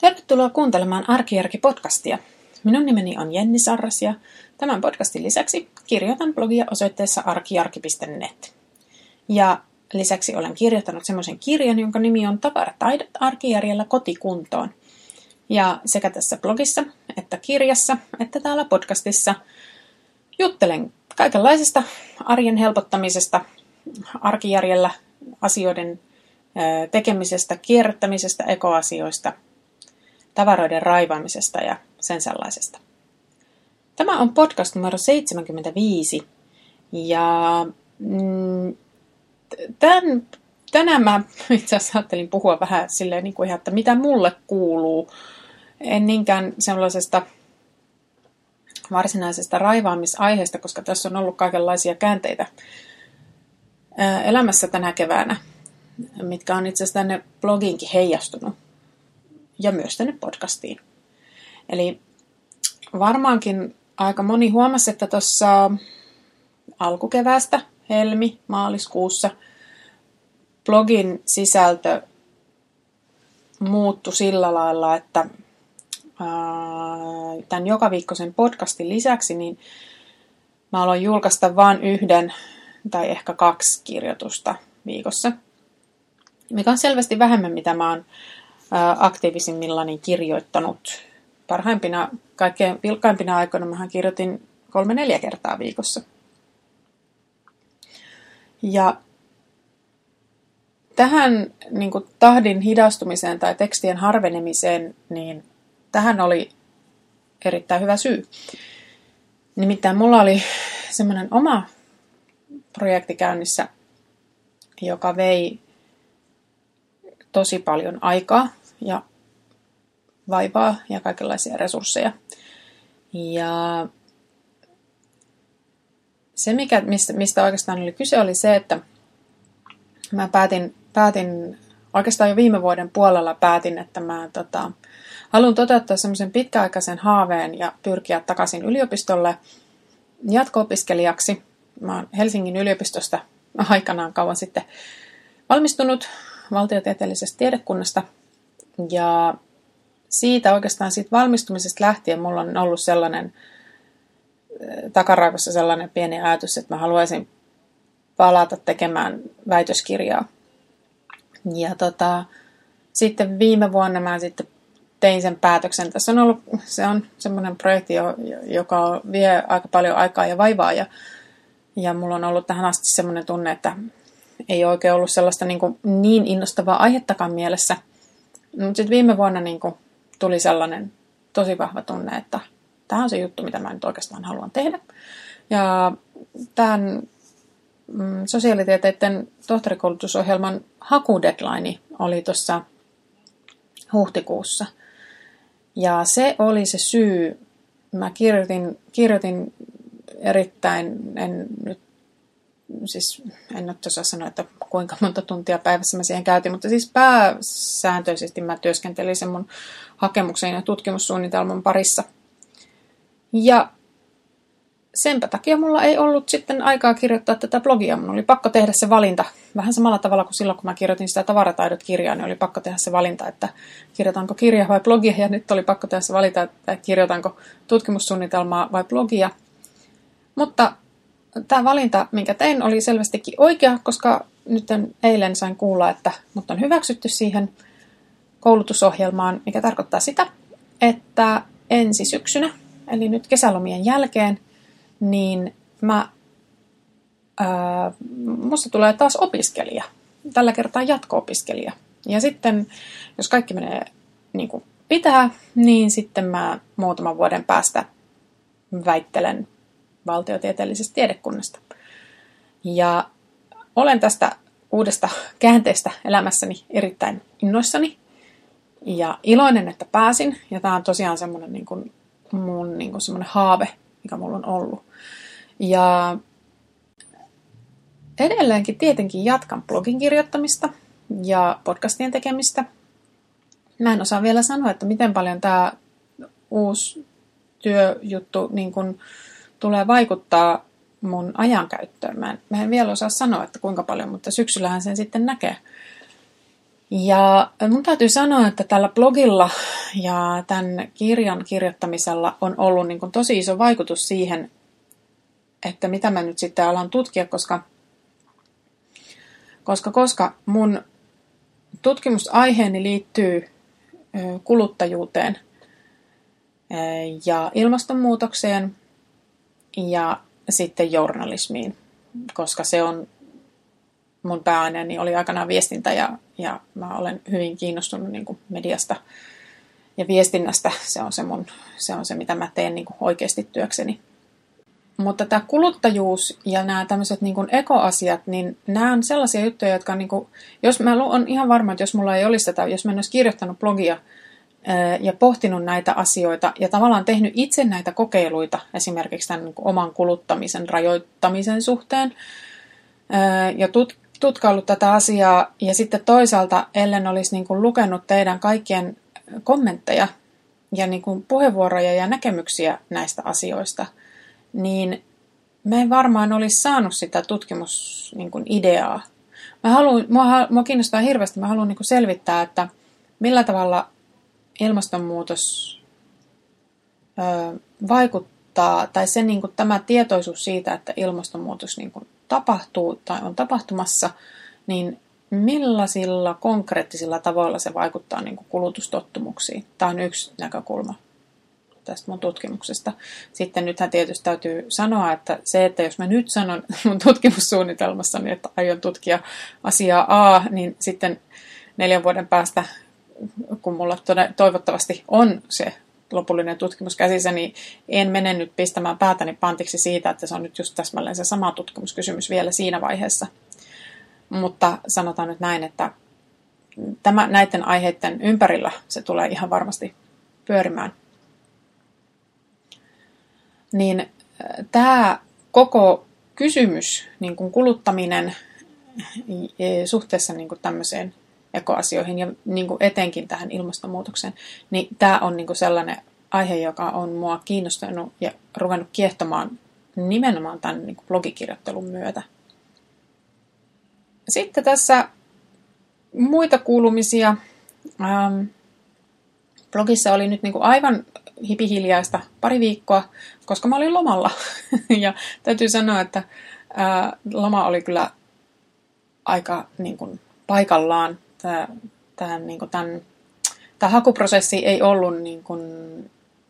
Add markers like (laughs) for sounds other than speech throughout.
Tervetuloa kuuntelemaan Arkijärki-podcastia. Minun nimeni on Jenni Sarras ja tämän podcastin lisäksi kirjoitan blogia osoitteessa arkijarki.net. Ja lisäksi olen kirjoittanut semmoisen kirjan, jonka nimi on Tavarataidot arkijärjellä kotikuntoon. Ja sekä tässä blogissa, että kirjassa, että täällä podcastissa juttelen kaikenlaisesta arjen helpottamisesta, arkijärjellä asioiden tekemisestä, kierrättämisestä, ekoasioista – tavaroiden raivaamisesta ja sen sellaisesta. Tämä on podcast numero 75 ja mm, tämän, tänään mä (laughs) itse asiassa ajattelin puhua vähän silleen niin kuin ihan, että mitä mulle kuuluu. En niinkään sellaisesta varsinaisesta raivaamisaiheesta, koska tässä on ollut kaikenlaisia käänteitä elämässä tänä keväänä, mitkä on itse asiassa tänne blogiinkin heijastunut ja myös tänne podcastiin. Eli varmaankin aika moni huomasi, että tuossa alkukeväästä, helmi, maaliskuussa, blogin sisältö muuttui sillä lailla, että tämän joka viikkoisen podcastin lisäksi, niin mä aloin julkaista vain yhden tai ehkä kaksi kirjoitusta viikossa, mikä on selvästi vähemmän, mitä mä oon aktiivisimmillani kirjoittanut. Parhaimpina, kaikkein vilkkaimpina aikoina mä kirjoitin kolme-neljä kertaa viikossa. Ja tähän niin kuin, tahdin hidastumiseen tai tekstien harvenemiseen, niin tähän oli erittäin hyvä syy. Nimittäin mulla oli semmoinen oma projekti käynnissä, joka vei tosi paljon aikaa ja vaivaa ja kaikenlaisia resursseja. Ja se, mikä, mistä, mistä oikeastaan oli kyse, oli se, että mä päätin, päätin oikeastaan jo viime vuoden puolella päätin, että mä tota, haluan toteuttaa semmoisen pitkäaikaisen haaveen ja pyrkiä takaisin yliopistolle jatko-opiskelijaksi. Mä oon Helsingin yliopistosta aikanaan kauan sitten valmistunut valtiotieteellisestä tiedekunnasta – ja siitä oikeastaan siitä valmistumisesta lähtien mulla on ollut sellainen takaraivossa sellainen pieni ajatus, että mä haluaisin palata tekemään väitöskirjaa. Ja tota, sitten viime vuonna mä sitten tein sen päätöksen. Tässä on ollut, se on semmoinen projekti, joka vie aika paljon aikaa ja vaivaa ja, ja mulla on ollut tähän asti semmoinen tunne, että ei oikein ollut sellaista niin, kuin niin innostavaa aihettakaan mielessä – mutta sitten viime vuonna niin kuin tuli sellainen tosi vahva tunne, että tämä on se juttu, mitä mä nyt oikeastaan haluan tehdä. Ja tämän mm, sosiaalitieteiden tohtorikoulutusohjelman hakudeadline oli tuossa huhtikuussa. Ja se oli se syy. Mä kirjoitin, kirjoitin erittäin, en nyt siis en nyt osaa sanoa, että kuinka monta tuntia päivässä mä siihen käytin, mutta siis pääsääntöisesti mä työskentelin sen mun hakemuksen ja tutkimussuunnitelman parissa. Ja senpä takia mulla ei ollut sitten aikaa kirjoittaa tätä blogia. Mun oli pakko tehdä se valinta. Vähän samalla tavalla kuin silloin, kun mä kirjoitin sitä tavarataidot-kirjaa, niin oli pakko tehdä se valinta, että kirjoitanko kirja vai blogia. Ja nyt oli pakko tehdä se valinta, että kirjoitanko tutkimussuunnitelmaa vai blogia. Mutta tämä valinta, minkä tein, oli selvästikin oikea, koska nyt eilen sain kuulla, että mut on hyväksytty siihen koulutusohjelmaan, mikä tarkoittaa sitä, että ensi syksynä, eli nyt kesälomien jälkeen, niin mä, ää, musta tulee taas opiskelija. Tällä kertaa jatko-opiskelija. Ja sitten, jos kaikki menee niin kuin pitää, niin sitten mä muutaman vuoden päästä väittelen valtiotieteellisestä tiedekunnasta. Ja olen tästä uudesta käänteestä elämässäni erittäin innoissani ja iloinen, että pääsin. Ja tämä on tosiaan semmoinen niin kuin mun niin kuin semmoinen haave, mikä mulla on ollut. Ja edelleenkin tietenkin jatkan blogin kirjoittamista ja podcastien tekemistä. Mä en osaa vielä sanoa, että miten paljon tämä uusi työjuttu niin kuin tulee vaikuttaa mun ajankäyttöön. Mä en, mä en vielä osaa sanoa, että kuinka paljon, mutta syksyllähän sen sitten näkee. Ja mun täytyy sanoa, että tällä blogilla ja tämän kirjan kirjoittamisella on ollut niin kuin tosi iso vaikutus siihen, että mitä mä nyt sitten alan tutkia, koska, koska, koska mun tutkimusaiheeni liittyy kuluttajuuteen ja ilmastonmuutokseen ja sitten journalismiin, koska se on mun pääaineeni oli aikanaan viestintä ja, ja mä olen hyvin kiinnostunut niin mediasta ja viestinnästä. Se on se, mun, se, on se mitä mä teen niin oikeasti työkseni. Mutta tämä kuluttajuus ja nämä tämmöiset niin ekoasiat, niin nämä on sellaisia juttuja, jotka niin kuin, jos mä on ihan varma, että jos mulla ei olisi tätä, jos mä en olisi kirjoittanut blogia ja pohtinut näitä asioita ja tavallaan tehnyt itse näitä kokeiluita esimerkiksi tämän niin oman kuluttamisen rajoittamisen suhteen. Ja tut, tutkaillut tätä asiaa. Ja sitten toisaalta ellen olisi niin kuin lukenut teidän kaikkien kommentteja ja niin kuin puheenvuoroja ja näkemyksiä näistä asioista, niin mä en varmaan olisi saanut sitä tutkimusideaa. Niin mä haluan, mua, mua kiinnostaa hirveästi, mä haluan niin kuin selvittää, että millä tavalla ilmastonmuutos vaikuttaa, tai se niin kuin, tämä tietoisuus siitä, että ilmastonmuutos niin kuin, tapahtuu tai on tapahtumassa, niin millaisilla konkreettisilla tavoilla se vaikuttaa niin kuin kulutustottumuksiin? Tämä on yksi näkökulma tästä mun tutkimuksesta. Sitten nythän tietysti täytyy sanoa, että se, että jos mä nyt sanon (laughs) mun tutkimussuunnitelmassani, että aion tutkia asiaa A, niin sitten neljän vuoden päästä, kun mulla toivottavasti on se lopullinen tutkimus käsissä, niin en mene nyt pistämään päätäni pantiksi siitä, että se on nyt just täsmälleen se sama tutkimuskysymys vielä siinä vaiheessa. Mutta sanotaan nyt näin, että tämä, näiden aiheiden ympärillä se tulee ihan varmasti pyörimään. Niin äh, tämä koko kysymys, niin kuin kuluttaminen e, suhteessa niin kuin tämmöiseen ekoasioihin ja niin kuin etenkin tähän ilmastonmuutokseen, niin tämä on niin kuin sellainen aihe, joka on mua kiinnostanut ja ruvennut kiehtomaan nimenomaan tämän niin kuin blogikirjoittelun myötä. Sitten tässä muita kuulumisia. Ähm, blogissa oli nyt niin kuin aivan hipihiljaista pari viikkoa, koska mä olin lomalla. (laughs) ja täytyy sanoa, että ää, loma oli kyllä aika niin kuin, paikallaan tämä, tämä, niin kuin tämän, tämä hakuprosessi ei ollut niin kuin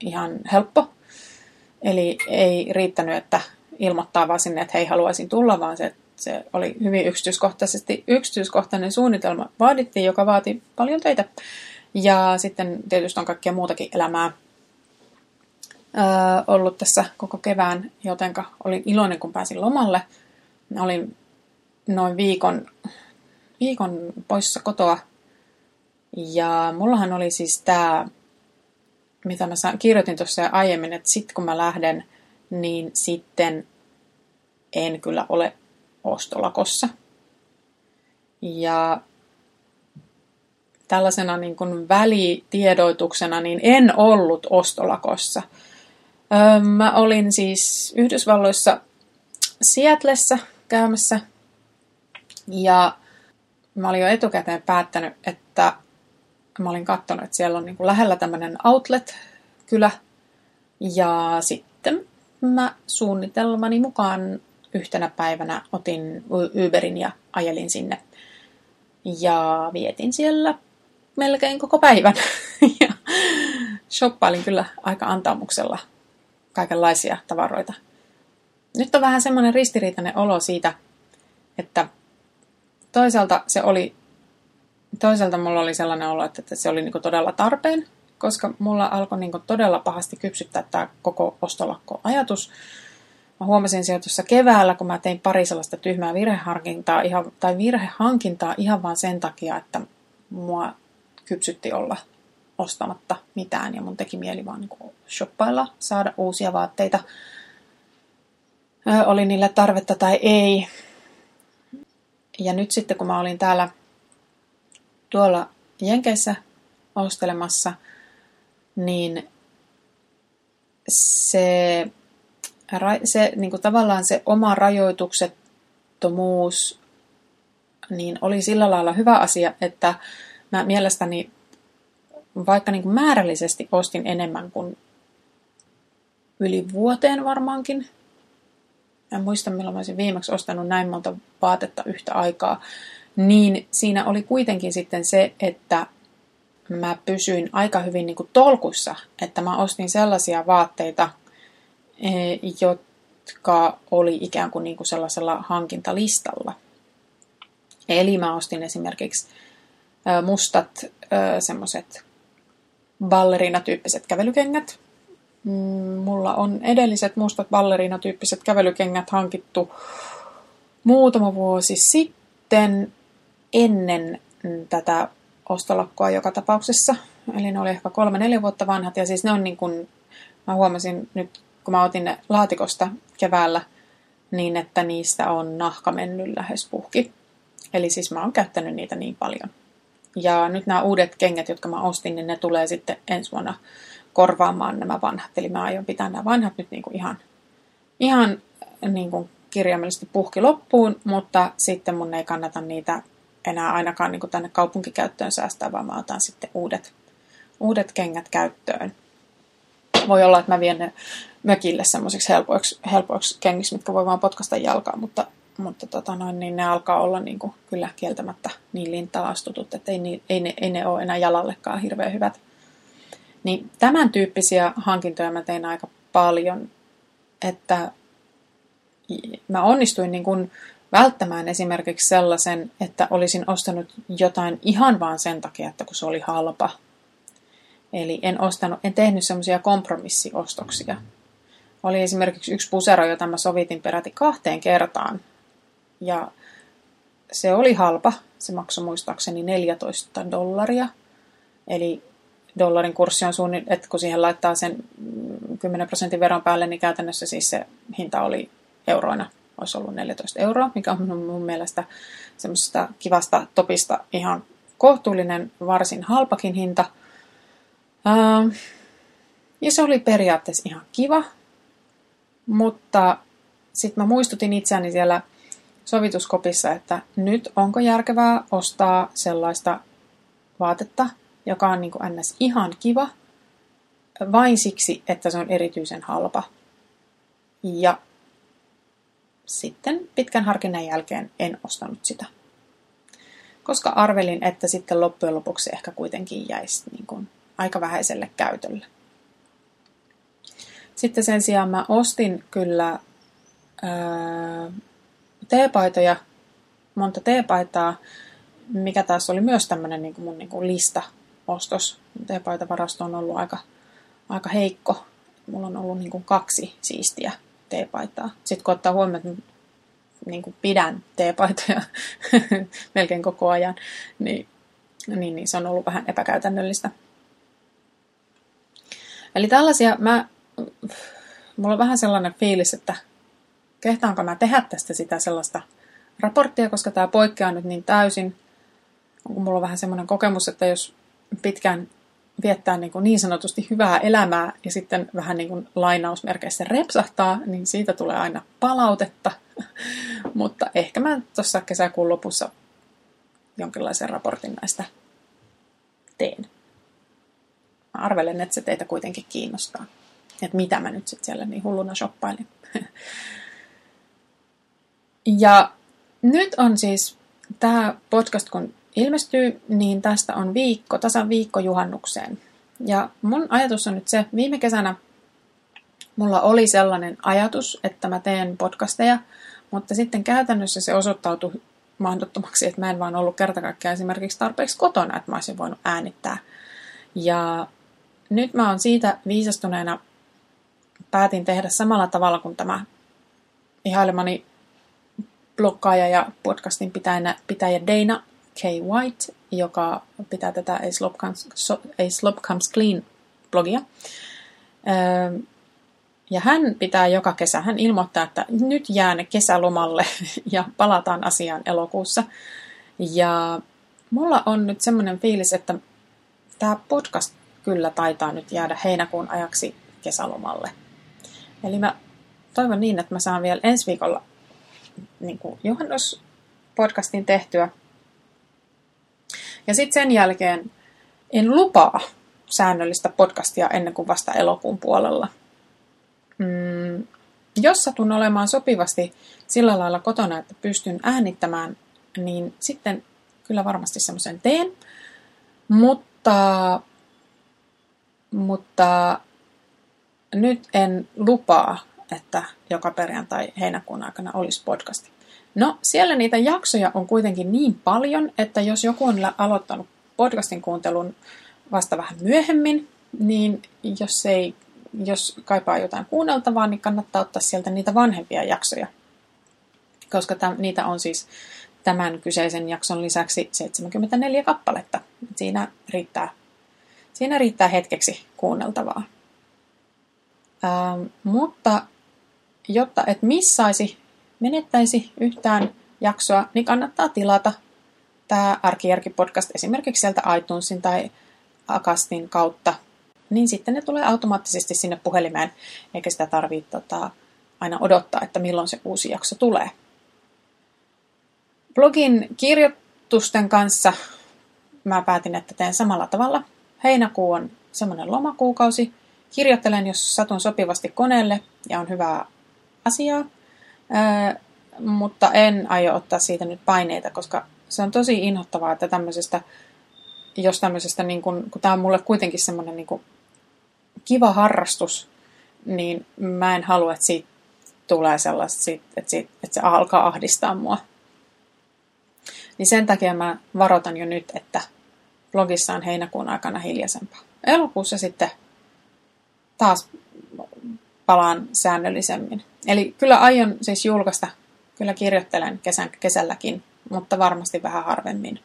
ihan helppo. Eli ei riittänyt, että ilmoittaa vaan sinne, että hei, haluaisin tulla, vaan se, se oli hyvin yksityiskohtaisesti yksityiskohtainen suunnitelma vaadittiin, joka vaati paljon töitä. Ja sitten tietysti on kaikkia muutakin elämää öö, ollut tässä koko kevään, jotenka olin iloinen, kun pääsin lomalle. Olin noin viikon viikon poissa kotoa. Ja mullahan oli siis tämä, mitä mä kirjoitin tuossa aiemmin, että sitten kun mä lähden, niin sitten en kyllä ole ostolakossa. Ja tällaisena niin kuin välitiedoituksena niin en ollut ostolakossa. Mä olin siis Yhdysvalloissa Seattleissa käymässä ja mä olin jo etukäteen päättänyt, että mä olin katsonut, että siellä on niin kuin lähellä tämmöinen outlet-kylä. Ja sitten mä suunnitelmani mukaan yhtenä päivänä otin Uberin ja ajelin sinne. Ja vietin siellä melkein koko päivän. (laughs) ja shoppailin kyllä aika antaamuksella kaikenlaisia tavaroita. Nyt on vähän semmoinen ristiriitainen olo siitä, että toisaalta se oli, toisaalta mulla oli sellainen olo, että se oli niinku todella tarpeen, koska mulla alkoi niinku todella pahasti kypsyttää tämä koko ostolakko-ajatus. Mä huomasin sieltä tuossa keväällä, kun mä tein pari sellaista tyhmää virhehankintaa, ihan, tai virhehankintaa ihan vaan sen takia, että mua kypsytti olla ostamatta mitään ja mun teki mieli vaan niin shoppailla, saada uusia vaatteita. Ö, oli niille tarvetta tai ei. Ja nyt sitten kun mä olin täällä tuolla Jenkeissä ostelemassa, niin se, se niin kuin tavallaan se oma rajoituksettomuus niin oli sillä lailla hyvä asia, että mä mielestäni vaikka niin kuin määrällisesti ostin enemmän kuin yli vuoteen varmaankin. En muista, milloin mä olisin viimeksi ostanut näin monta vaatetta yhtä aikaa. Niin siinä oli kuitenkin sitten se, että mä pysyin aika hyvin niin kuin tolkussa, että mä ostin sellaisia vaatteita, e, jotka oli ikään kuin, niin kuin sellaisella hankintalistalla. Eli mä ostin esimerkiksi mustat semmoiset balleriina-tyyppiset kävelykengät. Mm, mulla on edelliset mustat balleriina-tyyppiset kävelykengät hankittu muutama vuosi sitten ennen tätä ostolakkoa joka tapauksessa. Eli ne oli ehkä kolme-neljä vuotta vanhat. Ja siis ne on niin kuin, mä huomasin nyt, kun mä otin ne laatikosta keväällä, niin että niistä on nahka mennyt lähes puhki. Eli siis mä oon käyttänyt niitä niin paljon. Ja nyt nämä uudet kengät, jotka mä ostin, niin ne tulee sitten ensi vuonna korvaamaan nämä vanhat. Eli mä aion pitää nämä vanhat nyt niin kuin ihan, ihan niin kuin kirjaimellisesti puhki loppuun, mutta sitten mun ei kannata niitä enää ainakaan niin kuin tänne kaupunkikäyttöön säästää, vaan mä otan sitten uudet, uudet kengät käyttöön. Voi olla, että mä vien ne mökille semmoisiksi helpoiksi, helpoiksi kengiksi, mitkä voi vaan potkasta jalkaa, mutta mutta tota noin, niin ne alkaa olla niin kuin, kyllä kieltämättä niin lintalastutut, että ei, ei, ne, ei ne ole enää jalallekaan hirveän hyvät. Niin tämän tyyppisiä hankintoja mä tein aika paljon, että mä onnistuin niin kuin välttämään esimerkiksi sellaisen, että olisin ostanut jotain ihan vaan sen takia, että kun se oli halpa. Eli en, ostanut, en tehnyt semmoisia kompromissiostoksia. Oli esimerkiksi yksi pusero, jota mä sovitin peräti kahteen kertaan ja se oli halpa. Se maksoi muistaakseni 14 dollaria. Eli dollarin kurssi on suunnilleen, että kun siihen laittaa sen 10 prosentin veron päälle, niin käytännössä siis se hinta oli euroina. Olisi ollut 14 euroa, mikä on mun mielestä semmoisesta kivasta topista ihan kohtuullinen, varsin halpakin hinta. Ja se oli periaatteessa ihan kiva, mutta sitten mä muistutin itseäni siellä sovituskopissa, että nyt onko järkevää ostaa sellaista vaatetta, joka on niin kuin ns. ihan kiva, vain siksi, että se on erityisen halpa. Ja sitten pitkän harkinnan jälkeen en ostanut sitä. Koska arvelin, että sitten loppujen lopuksi ehkä kuitenkin jäisi niin kuin aika vähäiselle käytölle. Sitten sen sijaan mä ostin kyllä ää, teepaitoja, monta teepaitaa, mikä taas oli myös tämmöinen niin mun niin kuin lista-ostos. Teepaitavarasto on ollut aika, aika heikko. Mulla on ollut niin kuin kaksi siistiä teepaitaa. Sitten kun ottaa huomioon, että niin kuin pidän teepaitoja (laughs) melkein koko ajan, niin, niin, niin se on ollut vähän epäkäytännöllistä. Eli tällaisia, mä, mulla on vähän sellainen fiilis, että kehtaanko mä tehdä tästä sitä sellaista raporttia, koska tämä poikkeaa nyt niin täysin. Onko mulla vähän semmoinen kokemus, että jos pitkään viettää niin, kuin niin sanotusti hyvää elämää ja sitten vähän niin kuin lainausmerkeissä repsahtaa, niin siitä tulee aina palautetta. (laughs) Mutta ehkä mä tuossa kesäkuun lopussa jonkinlaisen raportin näistä teen. Mä arvelen, että se teitä kuitenkin kiinnostaa. Että mitä mä nyt sitten siellä niin hulluna shoppailin. (laughs) Ja nyt on siis tämä podcast, kun ilmestyy, niin tästä on viikko, tasan viikko juhannukseen. Ja mun ajatus on nyt se, viime kesänä mulla oli sellainen ajatus, että mä teen podcasteja, mutta sitten käytännössä se osoittautui mahdottomaksi, että mä en vaan ollut kertakaikkiaan esimerkiksi tarpeeksi kotona, että mä olisin voinut äänittää. Ja nyt mä oon siitä viisastuneena päätin tehdä samalla tavalla kuin tämä ihailemani blokkaaja ja podcastin pitäjä, pitäjä Dana K. White, joka pitää tätä A Slope Comes, A Slope Comes Clean blogia. Öö, ja hän pitää joka kesä, hän ilmoittaa, että nyt jään kesälomalle (laughs) ja palataan asiaan elokuussa. Ja mulla on nyt semmoinen fiilis, että tämä podcast kyllä taitaa nyt jäädä heinäkuun ajaksi kesälomalle. Eli mä toivon niin, että mä saan vielä ensi viikolla niin kuin juhannus podcastin tehtyä. Ja sitten sen jälkeen en lupaa säännöllistä podcastia ennen kuin vasta elokuun puolella. Mm, jos satun olemaan sopivasti sillä lailla kotona, että pystyn äänittämään, niin sitten kyllä varmasti semmoisen teen. Mutta, mutta nyt en lupaa, että joka perjantai heinäkuun aikana olisi podcasti. No, siellä niitä jaksoja on kuitenkin niin paljon, että jos joku on aloittanut podcastin kuuntelun vasta vähän myöhemmin, niin jos, ei, jos kaipaa jotain kuunneltavaa, niin kannattaa ottaa sieltä niitä vanhempia jaksoja. Koska täm, niitä on siis tämän kyseisen jakson lisäksi 74 kappaletta. Siinä riittää, siinä riittää hetkeksi kuunneltavaa. Ähm, mutta jotta et missaisi, menettäisi yhtään jaksoa, niin kannattaa tilata tämä Arkijärki-podcast esimerkiksi sieltä iTunesin tai Akastin kautta, niin sitten ne tulee automaattisesti sinne puhelimeen, eikä sitä tarvitse tota, aina odottaa, että milloin se uusi jakso tulee. Blogin kirjoitusten kanssa mä päätin, että teen samalla tavalla. Heinäkuu on semmoinen lomakuukausi. Kirjoittelen, jos satun sopivasti koneelle ja on hyvää asiaa. Mutta en aio ottaa siitä nyt paineita, koska se on tosi inhottavaa, että tämmöisestä, jos tämmöisestä, niin kun, kun tämä on mulle kuitenkin semmoinen niin kiva harrastus, niin mä en halua, että siitä tulee sellaista, että, siitä, että se alkaa ahdistaa mua. Niin sen takia mä varoitan jo nyt, että blogissa on heinäkuun aikana hiljaisempaa. Elokuussa sitten taas palaan säännöllisemmin. Eli kyllä aion siis julkaista, kyllä kirjoittelen kesän, kesälläkin, mutta varmasti vähän harvemmin.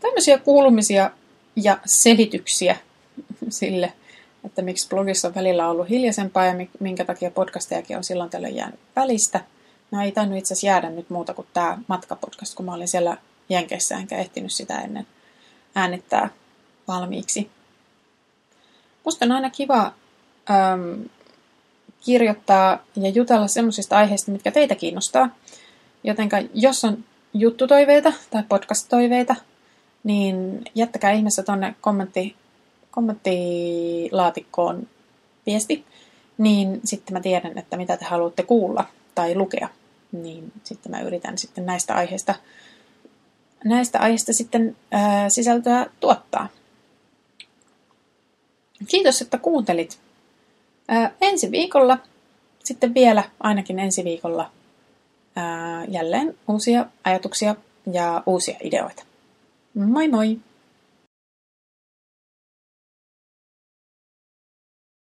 Tämmöisiä kuulumisia ja selityksiä (laughs) sille, että miksi blogissa on välillä ollut hiljaisempaa ja minkä takia podcastejakin on silloin tällöin jäänyt välistä. No ei tainnut itse asiassa jäädä nyt muuta kuin tämä matkapodcast, kun mä olin siellä Jenkeissä enkä ehtinyt sitä ennen äänittää valmiiksi. Musta on aina kiva äm, kirjoittaa ja jutella semmoisista aiheista, mitkä teitä kiinnostaa. Jotenka jos on juttutoiveita tai podcast-toiveita, niin jättäkää ihmeessä tuonne kommentti, kommenttilaatikkoon viesti, niin sitten mä tiedän, että mitä te haluatte kuulla tai lukea. Niin sitten mä yritän sitten näistä aiheista, näistä aiheista sitten ää, sisältöä tuottaa. Kiitos, että kuuntelit. Ää, ensi viikolla, sitten vielä ainakin ensi viikolla, ää, jälleen uusia ajatuksia ja uusia ideoita. Moi moi!